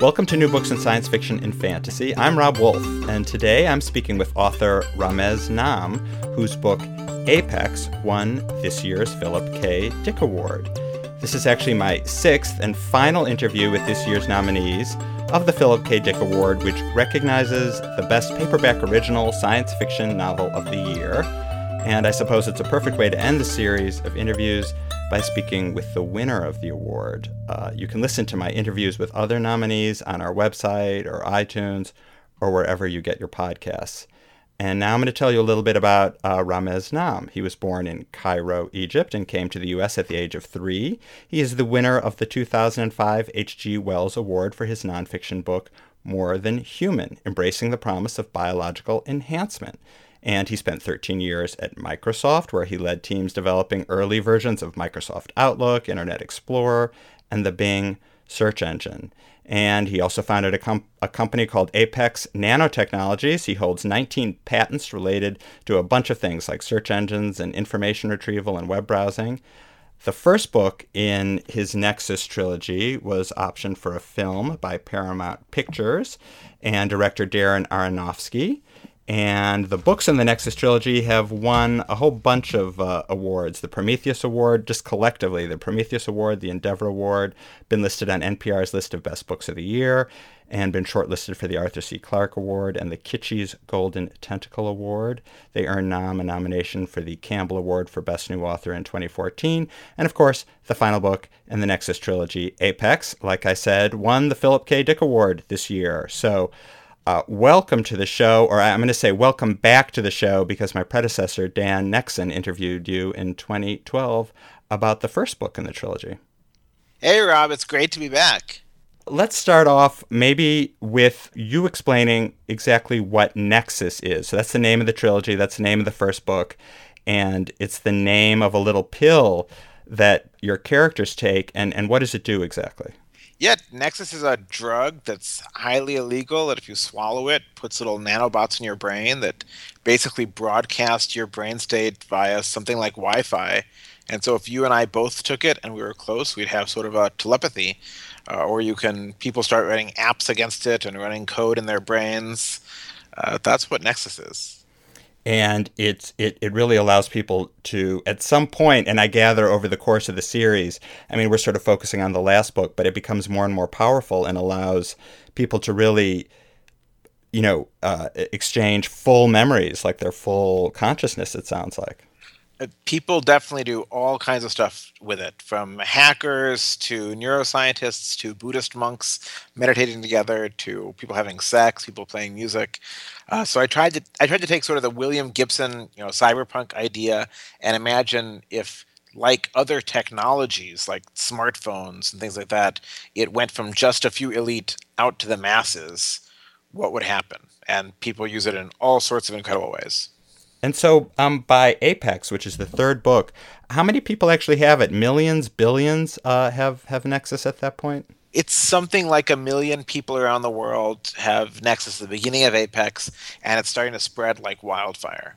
Welcome to New Books in Science Fiction and Fantasy. I'm Rob Wolf, and today I'm speaking with author Ramez Naam, whose book Apex won this year's Philip K. Dick Award. This is actually my sixth and final interview with this year's nominees of the Philip K. Dick Award, which recognizes the best paperback original science fiction novel of the year. And I suppose it's a perfect way to end the series of interviews by speaking with the winner of the award. Uh, you can listen to my interviews with other nominees on our website or iTunes or wherever you get your podcasts. And now I'm going to tell you a little bit about uh, Ramez Naam. He was born in Cairo, Egypt, and came to the U.S. at the age of three. He is the winner of the 2005 H.G. Wells Award for his nonfiction book, More Than Human Embracing the Promise of Biological Enhancement. And he spent 13 years at Microsoft, where he led teams developing early versions of Microsoft Outlook, Internet Explorer, and the Bing search engine. And he also founded a, com- a company called Apex Nanotechnologies. He holds 19 patents related to a bunch of things like search engines and information retrieval and web browsing. The first book in his Nexus trilogy was optioned for a film by Paramount Pictures and director Darren Aronofsky. And the books in the Nexus trilogy have won a whole bunch of uh, awards. The Prometheus Award, just collectively, the Prometheus Award, the Endeavor Award, been listed on NPR's list of best books of the year, and been shortlisted for the Arthur C. Clarke Award and the Kitschies' Golden Tentacle Award. They earned nom a nomination for the Campbell Award for Best New Author in 2014. And of course, the final book in the Nexus trilogy, Apex, like I said, won the Philip K. Dick Award this year. So uh, welcome to the show, or I'm going to say welcome back to the show because my predecessor, Dan Nexon, interviewed you in 2012 about the first book in the trilogy. Hey, Rob, it's great to be back. Let's start off maybe with you explaining exactly what Nexus is. So, that's the name of the trilogy, that's the name of the first book, and it's the name of a little pill that your characters take. And, and what does it do exactly? Yeah, Nexus is a drug that's highly illegal that if you swallow it, puts little nanobots in your brain that basically broadcast your brain state via something like Wi Fi. And so if you and I both took it and we were close, we'd have sort of a telepathy. Uh, or you can, people start writing apps against it and running code in their brains. Uh, that's what Nexus is and it's it, it really allows people to at some point and i gather over the course of the series i mean we're sort of focusing on the last book but it becomes more and more powerful and allows people to really you know uh, exchange full memories like their full consciousness it sounds like people definitely do all kinds of stuff with it from hackers to neuroscientists to buddhist monks meditating together to people having sex people playing music. Uh, so i tried to i tried to take sort of the william gibson you know cyberpunk idea and imagine if like other technologies like smartphones and things like that it went from just a few elite out to the masses what would happen? And people use it in all sorts of incredible ways and so, um, by Apex, which is the third book, how many people actually have it? Millions, billions uh, have have Nexus at that point. It's something like a million people around the world have Nexus at the beginning of Apex, and it's starting to spread like wildfire.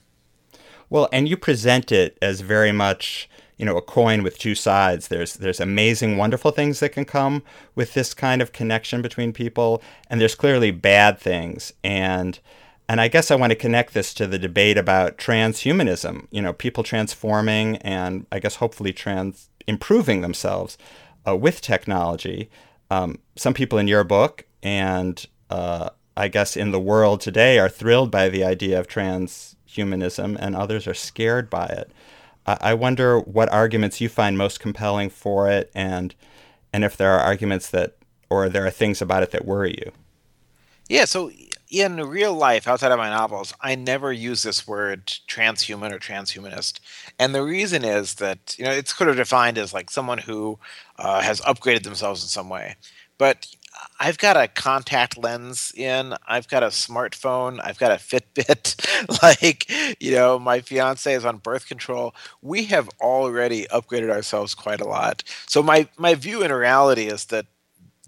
Well, and you present it as very much you know a coin with two sides there's there's amazing wonderful things that can come with this kind of connection between people and there's clearly bad things and and I guess I want to connect this to the debate about transhumanism, you know, people transforming and I guess hopefully trans improving themselves uh, with technology. Um, some people in your book and uh, I guess in the world today are thrilled by the idea of transhumanism and others are scared by it. I, I wonder what arguments you find most compelling for it and and if there are arguments that or there are things about it that worry you. Yeah, so in real life, outside of my novels, I never use this word transhuman or transhumanist. And the reason is that, you know, it's sort of defined as like someone who uh, has upgraded themselves in some way. But I've got a contact lens in. I've got a smartphone. I've got a Fitbit. like, you know, my fiance is on birth control. We have already upgraded ourselves quite a lot. So my my view in reality is that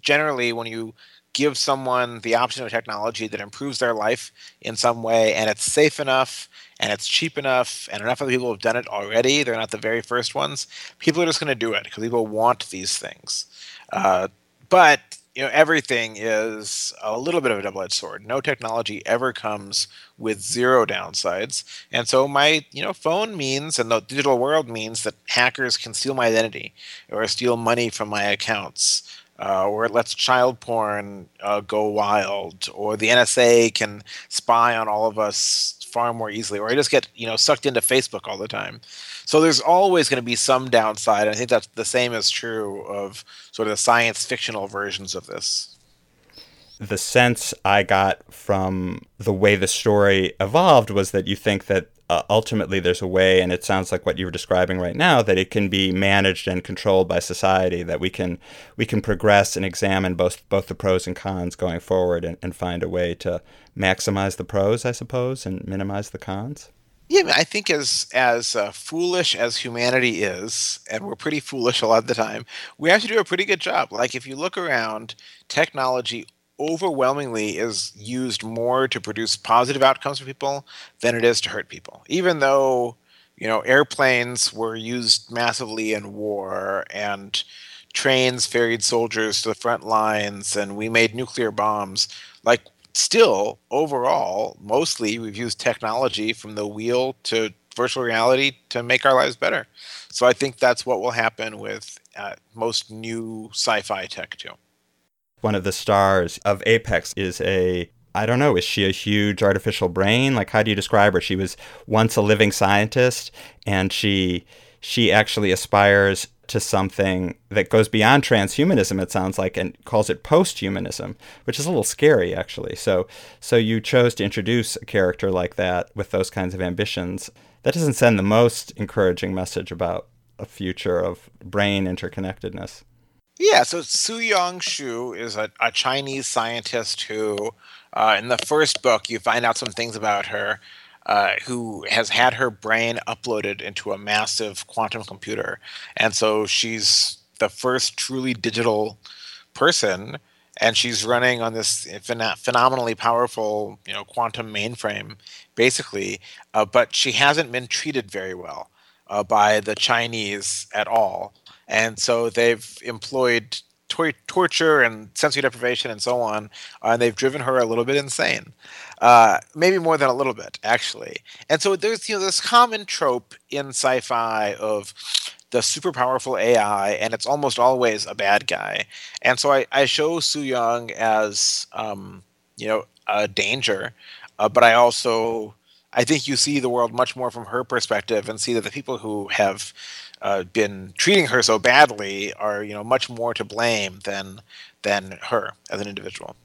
generally when you give someone the option of technology that improves their life in some way and it's safe enough and it's cheap enough and enough other people have done it already they're not the very first ones people are just going to do it because people want these things. Uh, but you know everything is a little bit of a double-edged sword. No technology ever comes with zero downsides and so my you know phone means and the digital world means that hackers can steal my identity or steal money from my accounts uh, or it lets child porn uh, go wild, or the NSA can spy on all of us far more easily, or I just get you know sucked into Facebook all the time. So there's always going to be some downside. And I think that's the same is true of sort of the science fictional versions of this. The sense I got from the way the story evolved was that you think that uh, ultimately there's a way, and it sounds like what you're describing right now, that it can be managed and controlled by society. That we can we can progress and examine both both the pros and cons going forward, and, and find a way to maximize the pros, I suppose, and minimize the cons. Yeah, I think as as uh, foolish as humanity is, and we're pretty foolish a lot of the time, we to do a pretty good job. Like if you look around, technology overwhelmingly is used more to produce positive outcomes for people than it is to hurt people. Even though, you know, airplanes were used massively in war and trains ferried soldiers to the front lines and we made nuclear bombs, like still overall, mostly we've used technology from the wheel to virtual reality to make our lives better. So I think that's what will happen with uh, most new sci-fi tech too one of the stars of Apex is a I don't know, is she a huge artificial brain? Like how do you describe her? She was once a living scientist and she she actually aspires to something that goes beyond transhumanism it sounds like and calls it posthumanism which is a little scary actually so so you chose to introduce a character like that with those kinds of ambitions that doesn't send the most encouraging message about a future of brain interconnectedness yeah, so Su-Yong Shu is a, a Chinese scientist who, uh, in the first book, you find out some things about her, uh, who has had her brain uploaded into a massive quantum computer. And so she's the first truly digital person, and she's running on this phen- phenomenally powerful, you know, quantum mainframe, basically. Uh, but she hasn't been treated very well uh, by the Chinese at all and so they've employed tor- torture and sensory deprivation and so on, uh, and they've driven her a little bit insane, uh, maybe more than a little bit actually. And so there's you know this common trope in sci-fi of the super powerful AI, and it's almost always a bad guy. And so I, I show Su Yong as um, you know a danger, uh, but I also I think you see the world much more from her perspective and see that the people who have uh, been treating her so badly are you know much more to blame than than her as an individual.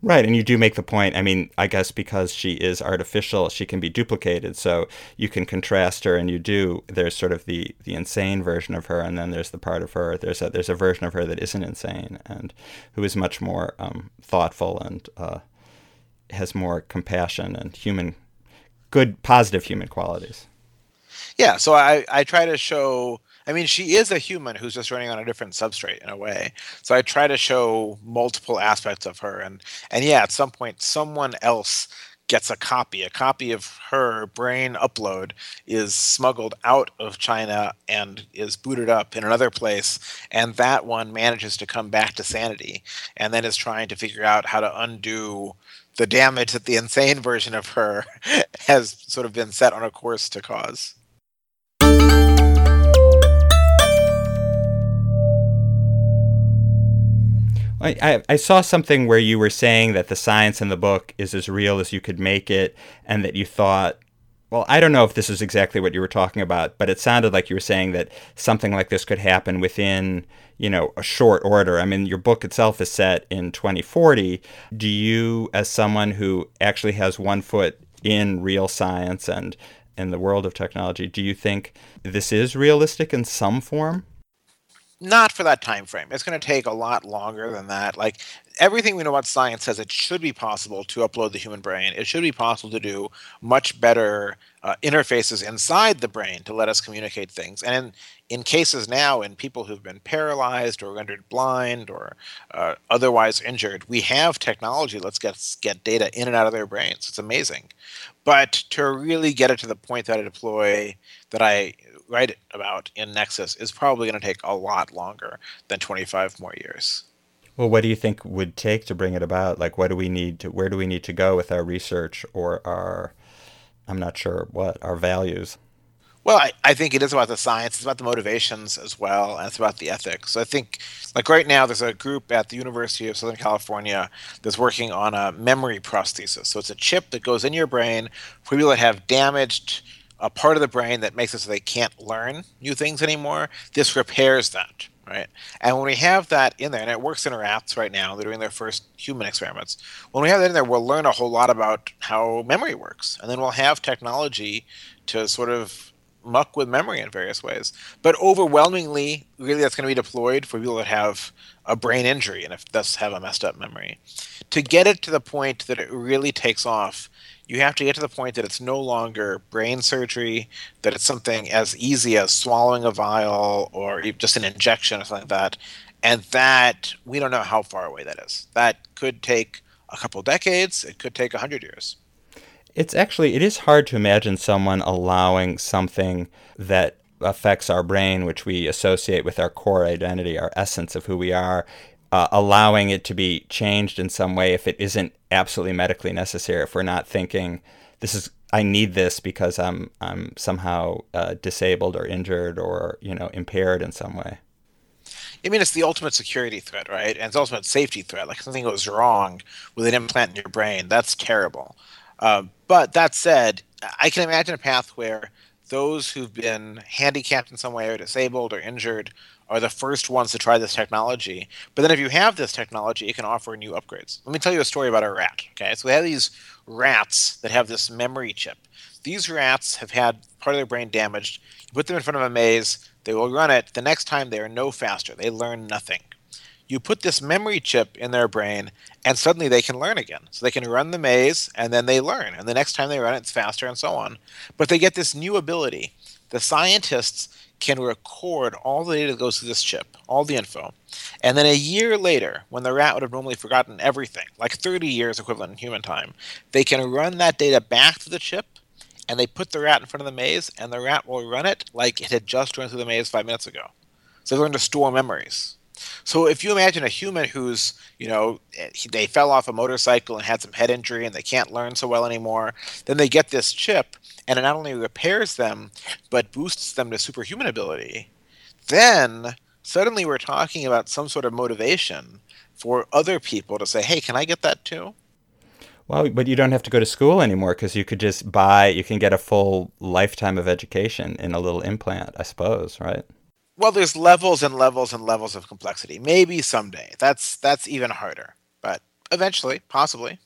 Right, and you do make the point. I mean, I guess because she is artificial, she can be duplicated. So you can contrast her, and you do. There's sort of the the insane version of her, and then there's the part of her. There's a there's a version of her that isn't insane and who is much more um, thoughtful and uh, has more compassion and human, good positive human qualities yeah so i i try to show i mean she is a human who's just running on a different substrate in a way. So i try to show multiple aspects of her and and yeah at some point someone else gets a copy. A copy of her brain upload is smuggled out of china and is booted up in another place and that one manages to come back to sanity and then is trying to figure out how to undo the damage that the insane version of her has sort of been set on a course to cause I, I saw something where you were saying that the science in the book is as real as you could make it, and that you thought, well, I don't know if this is exactly what you were talking about, but it sounded like you were saying that something like this could happen within, you know, a short order. I mean, your book itself is set in 2040. Do you, as someone who actually has one foot in real science and in the world of technology, do you think this is realistic in some form? Not for that time frame. It's going to take a lot longer than that. Like everything we know about science says it should be possible to upload the human brain. It should be possible to do much better uh, interfaces inside the brain to let us communicate things. And in, in cases now, in people who've been paralyzed or rendered blind or uh, otherwise injured, we have technology. Let's get get data in and out of their brains. It's amazing. But to really get it to the point that I deploy, that I write about in Nexus, is probably going to take a lot longer than 25 more years. Well, what do you think would take to bring it about? Like, what do we need to? Where do we need to go with our research or our? I'm not sure what our values. Well, I, I think it is about the science. It's about the motivations as well, and it's about the ethics. So I think, like right now, there's a group at the University of Southern California that's working on a memory prosthesis. So it's a chip that goes in your brain for people that have damaged a part of the brain that makes it so they can't learn new things anymore. This repairs that right? And when we have that in there, and it works in rats right now, they're doing their first human experiments. When we have that in there, we'll learn a whole lot about how memory works, and then we'll have technology to sort of muck with memory in various ways. But overwhelmingly, really, that's going to be deployed for people that have a brain injury and if thus have a messed up memory. To get it to the point that it really takes off you have to get to the point that it's no longer brain surgery, that it's something as easy as swallowing a vial or just an injection or something like that. And that we don't know how far away that is. That could take a couple decades, it could take a hundred years. It's actually it is hard to imagine someone allowing something that affects our brain, which we associate with our core identity, our essence of who we are, uh, allowing it to be changed in some way if it isn't absolutely medically necessary. If we're not thinking this is I need this because I'm I'm somehow uh, disabled or injured or you know impaired in some way. I mean, it's the ultimate security threat, right? And it's the ultimate safety threat. Like something goes wrong with an implant in your brain, that's terrible. Uh, but that said, I can imagine a path where those who've been handicapped in some way or disabled or injured are the first ones to try this technology. But then if you have this technology, it can offer new upgrades. Let me tell you a story about a rat. Okay, so we have these rats that have this memory chip. These rats have had part of their brain damaged. You put them in front of a maze, they will run it. The next time they are no faster. They learn nothing. You put this memory chip in their brain, and suddenly they can learn again. So they can run the maze, and then they learn. And the next time they run it, it's faster, and so on. But they get this new ability. The scientists can record all the data that goes through this chip, all the info. And then a year later, when the rat would have normally forgotten everything, like 30 years equivalent in human time, they can run that data back to the chip and they put the rat in front of the maze and the rat will run it like it had just run through the maze five minutes ago. So they learn to store memories. So if you imagine a human who's, you know, they fell off a motorcycle and had some head injury and they can't learn so well anymore, then they get this chip and it not only repairs them but boosts them to superhuman ability. Then suddenly we're talking about some sort of motivation for other people to say, "Hey, can I get that too?" Well, but you don't have to go to school anymore because you could just buy, you can get a full lifetime of education in a little implant, I suppose, right? Well, there's levels and levels and levels of complexity. Maybe someday. That's that's even harder. But eventually, possibly.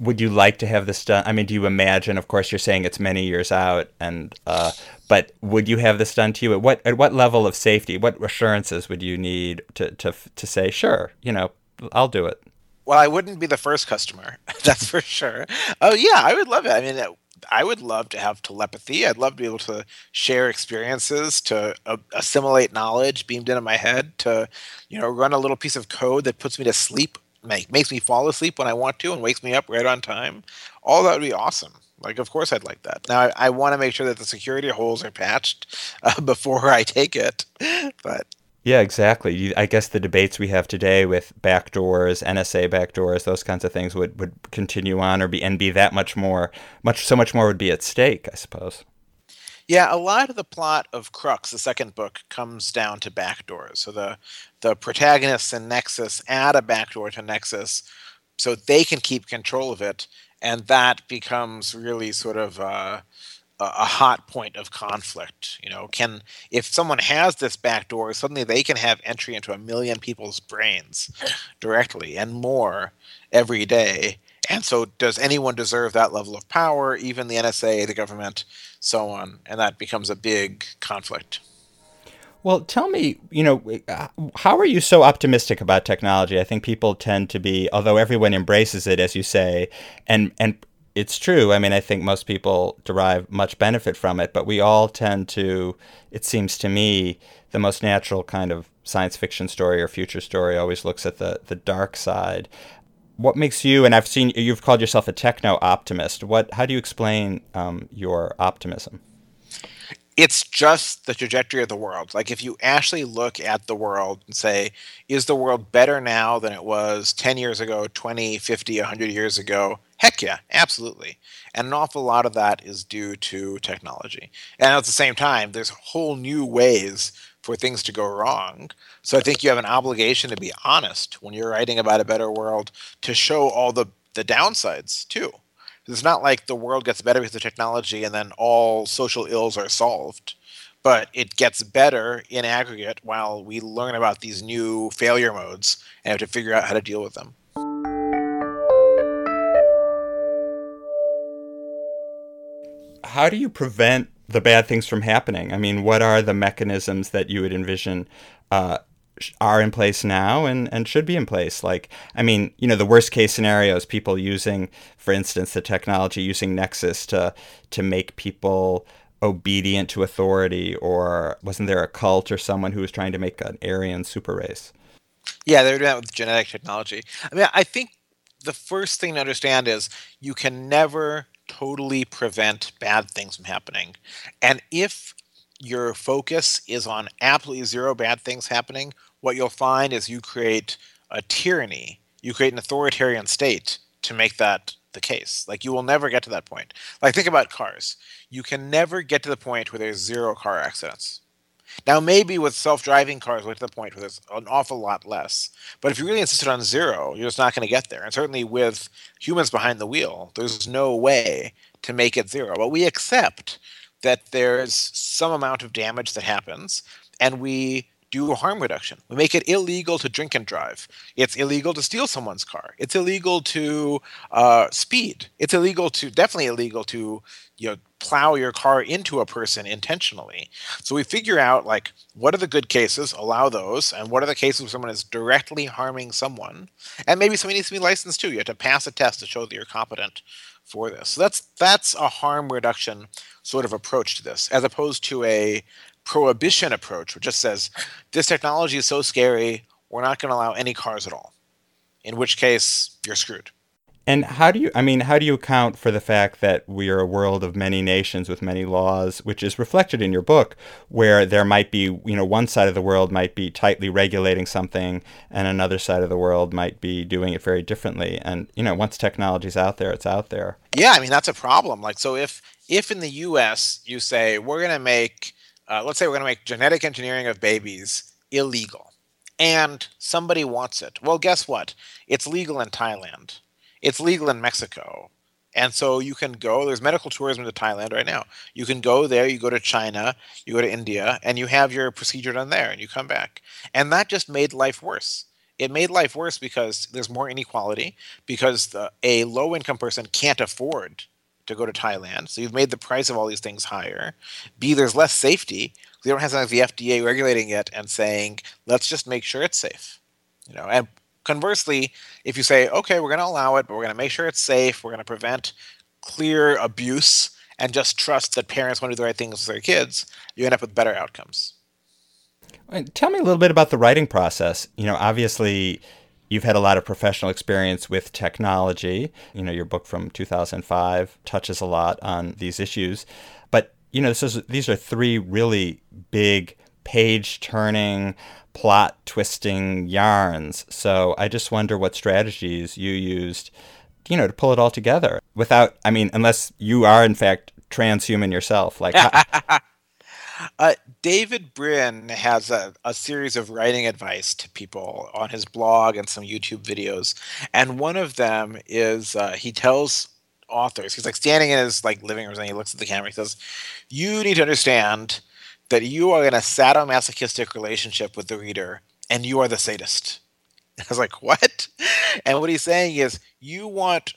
Would you like to have this done? I mean, do you imagine? Of course, you're saying it's many years out, and uh, but would you have this done to you? At what at what level of safety? What assurances would you need to to to say, sure, you know, I'll do it? Well, I wouldn't be the first customer. That's for sure. Oh yeah, I would love it. I mean, I would love to have telepathy. I'd love to be able to share experiences, to uh, assimilate knowledge beamed into my head, to you know run a little piece of code that puts me to sleep, make, makes me fall asleep when I want to, and wakes me up right on time. All that would be awesome. Like, of course, I'd like that. Now, I, I want to make sure that the security holes are patched uh, before I take it, but yeah, exactly. I guess the debates we have today with backdoors, NSA backdoors, those kinds of things would, would continue on or be and be that much more, much so much more would be at stake, I suppose. Yeah, a lot of the plot of Crux, the second book, comes down to backdoors. So the the protagonists in Nexus add a backdoor to Nexus, so they can keep control of it, and that becomes really sort of. Uh, a hot point of conflict. You know, can if someone has this backdoor, suddenly they can have entry into a million people's brains directly and more every day. And so, does anyone deserve that level of power? Even the NSA, the government, so on, and that becomes a big conflict. Well, tell me, you know, uh, how are you so optimistic about technology? I think people tend to be, although everyone embraces it, as you say, and and it's true. I mean, I think most people derive much benefit from it, but we all tend to, it seems to me, the most natural kind of science fiction story or future story always looks at the the dark side. What makes you, and I've seen you've called yourself a techno optimist. What? How do you explain um, your optimism? It's just the trajectory of the world. Like if you actually look at the world and say, is the world better now than it was 10 years ago, 20, 50, 100 years ago? Heck yeah, absolutely. And an awful lot of that is due to technology. And at the same time, there's whole new ways for things to go wrong. So I think you have an obligation to be honest when you're writing about a better world to show all the the downsides too. It's not like the world gets better with the technology and then all social ills are solved, but it gets better in aggregate while we learn about these new failure modes and have to figure out how to deal with them. How do you prevent the bad things from happening? I mean, what are the mechanisms that you would envision uh, are in place now and, and should be in place. Like, I mean, you know, the worst case scenarios, people using, for instance, the technology using Nexus to to make people obedient to authority, or wasn't there a cult or someone who was trying to make an Aryan super race? Yeah, they're doing that with genetic technology. I mean, I think the first thing to understand is you can never totally prevent bad things from happening. And if your focus is on absolutely zero bad things happening, what you'll find is you create a tyranny, you create an authoritarian state to make that the case. Like you will never get to that point. Like think about cars. You can never get to the point where there's zero car accidents. Now maybe with self-driving cars we're to the point where there's an awful lot less. But if you really insisted on zero, you're just not going to get there. And certainly with humans behind the wheel, there's no way to make it zero. But we accept that there's some amount of damage that happens, and we do harm reduction. We make it illegal to drink and drive. It's illegal to steal someone's car. It's illegal to uh, speed. It's illegal to definitely illegal to you know plow your car into a person intentionally. So we figure out like what are the good cases, allow those, and what are the cases where someone is directly harming someone, and maybe somebody needs to be licensed too. You have to pass a test to show that you're competent for this. So that's that's a harm reduction sort of approach to this, as opposed to a prohibition approach, which just says this technology is so scary, we're not going to allow any cars at all. In which case, you're screwed. And how do you, I mean, how do you account for the fact that we are a world of many nations with many laws, which is reflected in your book, where there might be, you know, one side of the world might be tightly regulating something and another side of the world might be doing it very differently. And, you know, once technology's out there, it's out there. Yeah, I mean, that's a problem. Like, so if, if in the US you say, we're going to make, uh, let's say we're going to make genetic engineering of babies illegal and somebody wants it, well, guess what? It's legal in Thailand it's legal in Mexico. And so you can go, there's medical tourism to Thailand right now. You can go there, you go to China, you go to India, and you have your procedure done there and you come back. And that just made life worse. It made life worse because there's more inequality, because the, a low income person can't afford to go to Thailand. So you've made the price of all these things higher. B, there's less safety. We don't have something like the FDA regulating it and saying, let's just make sure it's safe. You know, and Conversely, if you say, okay, we're going to allow it, but we're going to make sure it's safe, we're going to prevent clear abuse, and just trust that parents want to do the right things with their kids, you end up with better outcomes. Tell me a little bit about the writing process. You know, obviously, you've had a lot of professional experience with technology. You know, your book from 2005 touches a lot on these issues. But, you know, is, these are three really big page turning plot twisting yarns. So I just wonder what strategies you used, you know, to pull it all together without, I mean, unless you are in fact transhuman yourself. Like, uh, David Brin has a, a series of writing advice to people on his blog and some YouTube videos. And one of them is uh, he tells authors, he's like standing in his like living room and he looks at the camera. He says, You need to understand that you are in a sadomasochistic relationship with the reader and you are the sadist. I was like, what? And what he's saying is, you want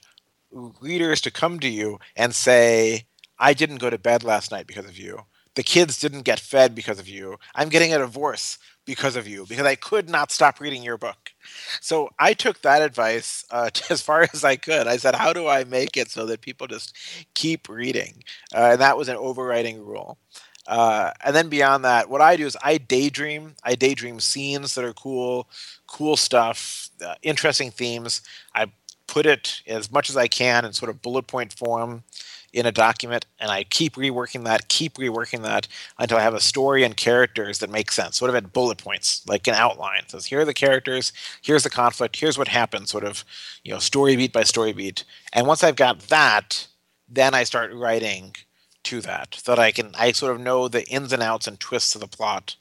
readers to come to you and say, I didn't go to bed last night because of you. The kids didn't get fed because of you. I'm getting a divorce because of you because I could not stop reading your book. So I took that advice uh, as far as I could. I said, how do I make it so that people just keep reading? Uh, and that was an overriding rule. Uh, and then beyond that, what I do is I daydream. I daydream scenes that are cool, cool stuff, uh, interesting themes. I put it as much as I can in sort of bullet point form in a document and I keep reworking that, keep reworking that until I have a story and characters that make sense. Sort of at bullet points, like an outline. It says here are the characters, here's the conflict, here's what happens, sort of, you know, story beat by story beat. And once I've got that, then I start writing to that so that I can I sort of know the ins and outs and twists of the plot.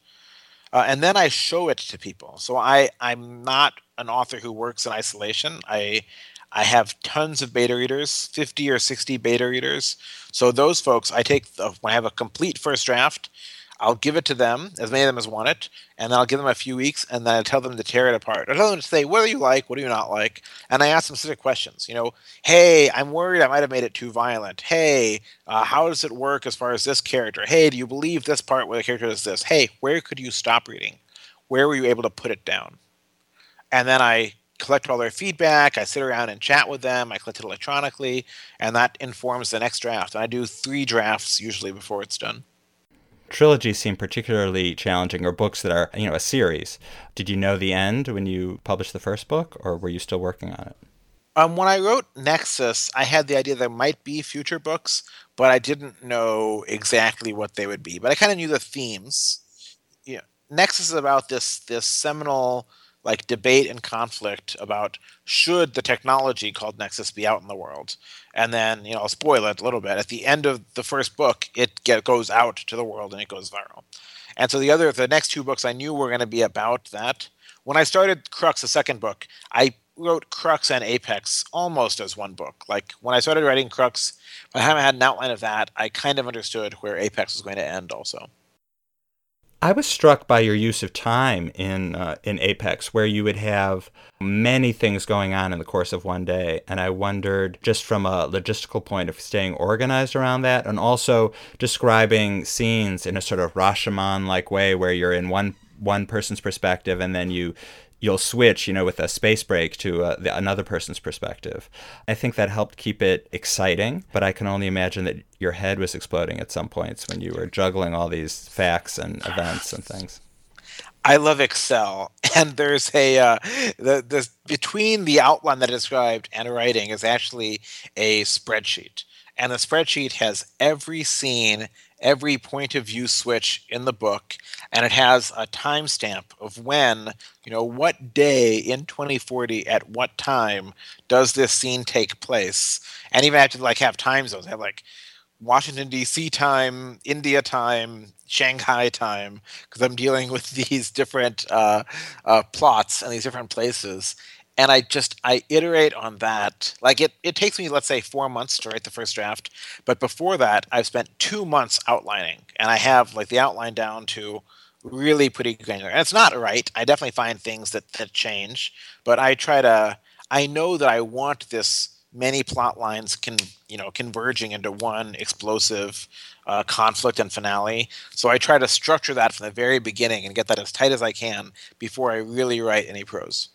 Uh, and then I show it to people. So I I'm not an author who works in isolation. I I have tons of beta readers, 50 or 60 beta readers. So those folks, I take the, when I have a complete first draft, I'll give it to them, as many of them as want it, and then I'll give them a few weeks, and then I tell them to tear it apart. I tell them to say, what do you like, what do you not like? And I ask them specific questions. You know, hey, I'm worried I might have made it too violent. Hey, uh, how does it work as far as this character? Hey, do you believe this part where the character does this? Hey, where could you stop reading? Where were you able to put it down? And then I collect all their feedback. I sit around and chat with them. I collect it electronically, and that informs the next draft. And I do three drafts usually before it's done. Trilogies seem particularly challenging, or books that are, you know, a series. Did you know the end when you published the first book, or were you still working on it? Um, when I wrote Nexus, I had the idea there might be future books, but I didn't know exactly what they would be. But I kind of knew the themes. You know, Nexus is about this this seminal like debate and conflict about should the technology called Nexus be out in the world. And then, you know, I'll spoil it a little bit. At the end of the first book, it get, goes out to the world and it goes viral. And so the other, the next two books I knew were going to be about that. When I started Crux, the second book, I wrote Crux and Apex almost as one book. Like when I started writing Crux, I haven't had an outline of that. I kind of understood where Apex was going to end also. I was struck by your use of time in uh, in Apex, where you would have many things going on in the course of one day, and I wondered just from a logistical point of staying organized around that, and also describing scenes in a sort of Rashomon like way, where you're in one one person's perspective, and then you you'll switch, you know, with a space break to uh, the, another person's perspective. I think that helped keep it exciting, but I can only imagine that your head was exploding at some points when you were juggling all these facts and events and things. I love Excel, and there's a uh, the the between the outline that I described and writing is actually a spreadsheet, and the spreadsheet has every scene every point of view switch in the book and it has a timestamp of when you know what day in 2040 at what time does this scene take place? And even have to like have time zones. I have like washington d.c time india time shanghai time because i'm dealing with these different uh, uh, plots and these different places and I just I iterate on that. Like it, it takes me let's say four months to write the first draft, but before that I've spent two months outlining, and I have like the outline down to really pretty granular. And it's not right. I definitely find things that that change, but I try to. I know that I want this many plot lines can you know converging into one explosive uh, conflict and finale. So I try to structure that from the very beginning and get that as tight as I can before I really write any prose.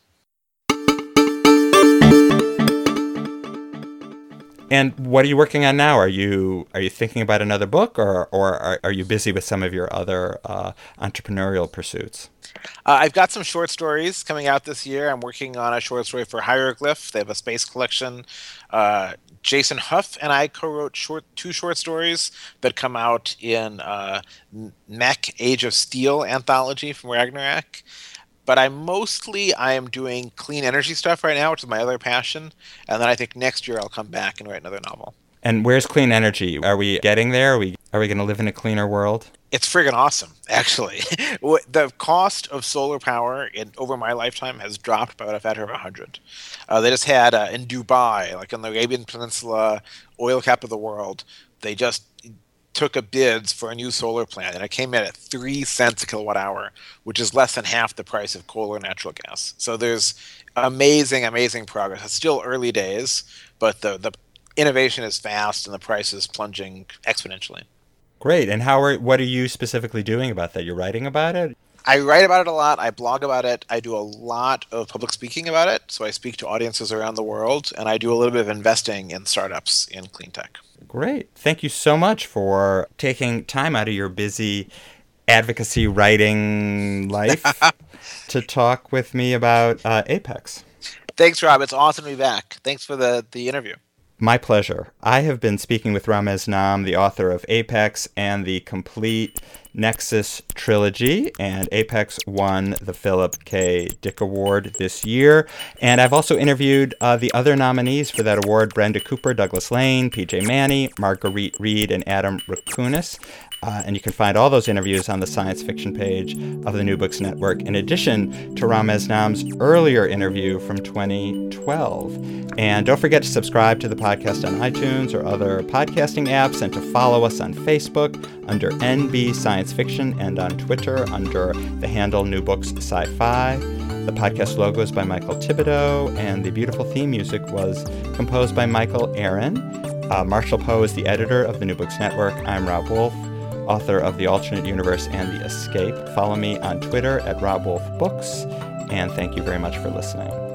And what are you working on now? Are you are you thinking about another book, or or are, are you busy with some of your other uh, entrepreneurial pursuits? Uh, I've got some short stories coming out this year. I'm working on a short story for Hieroglyph. They have a space collection. Uh, Jason Hough and I co-wrote short two short stories that come out in uh, Mech Age of Steel anthology from Ragnarok but I mostly I am doing clean energy stuff right now, which is my other passion, and then I think next year I'll come back and write another novel. And where's clean energy? Are we getting there? Are we are we going to live in a cleaner world? It's friggin' awesome, actually. the cost of solar power in over my lifetime has dropped by about a factor of 100. Uh, they just had uh, in Dubai, like on the Arabian Peninsula, oil cap of the world, they just took a bids for a new solar plant, and it came in at three cents a kilowatt hour, which is less than half the price of coal or natural gas. So there's amazing, amazing progress. It's still early days, but the the innovation is fast and the price is plunging exponentially. Great. And how are what are you specifically doing about that? You're writing about it? I write about it a lot. I blog about it. I do a lot of public speaking about it. So I speak to audiences around the world, and I do a little bit of investing in startups in clean tech. Great. Thank you so much for taking time out of your busy advocacy writing life to talk with me about uh, Apex. Thanks, Rob. It's awesome to be back. Thanks for the, the interview. My pleasure. I have been speaking with Ramez Naam, the author of Apex and the complete Nexus trilogy, and Apex won the Philip K. Dick Award this year. And I've also interviewed uh, the other nominees for that award Brenda Cooper, Douglas Lain, PJ Manney, Marguerite Reed, and Adam Rakunas. Uh, and you can find all those interviews on the science fiction page of the New Books Network, in addition to Ramez Naam's earlier interview from 2012. And don't forget to subscribe to the podcast on iTunes or other podcasting apps, and to follow us on Facebook under NB Science Fiction and on Twitter under the handle New Books Sci Fi. The podcast logo is by Michael Thibodeau, and the beautiful theme music was composed by Michael Aaron. Uh, Marshall Poe is the editor of the New Books Network. I'm Rob Wolf author of The Alternate Universe and The Escape. Follow me on Twitter at Rob Wolf Books, and thank you very much for listening.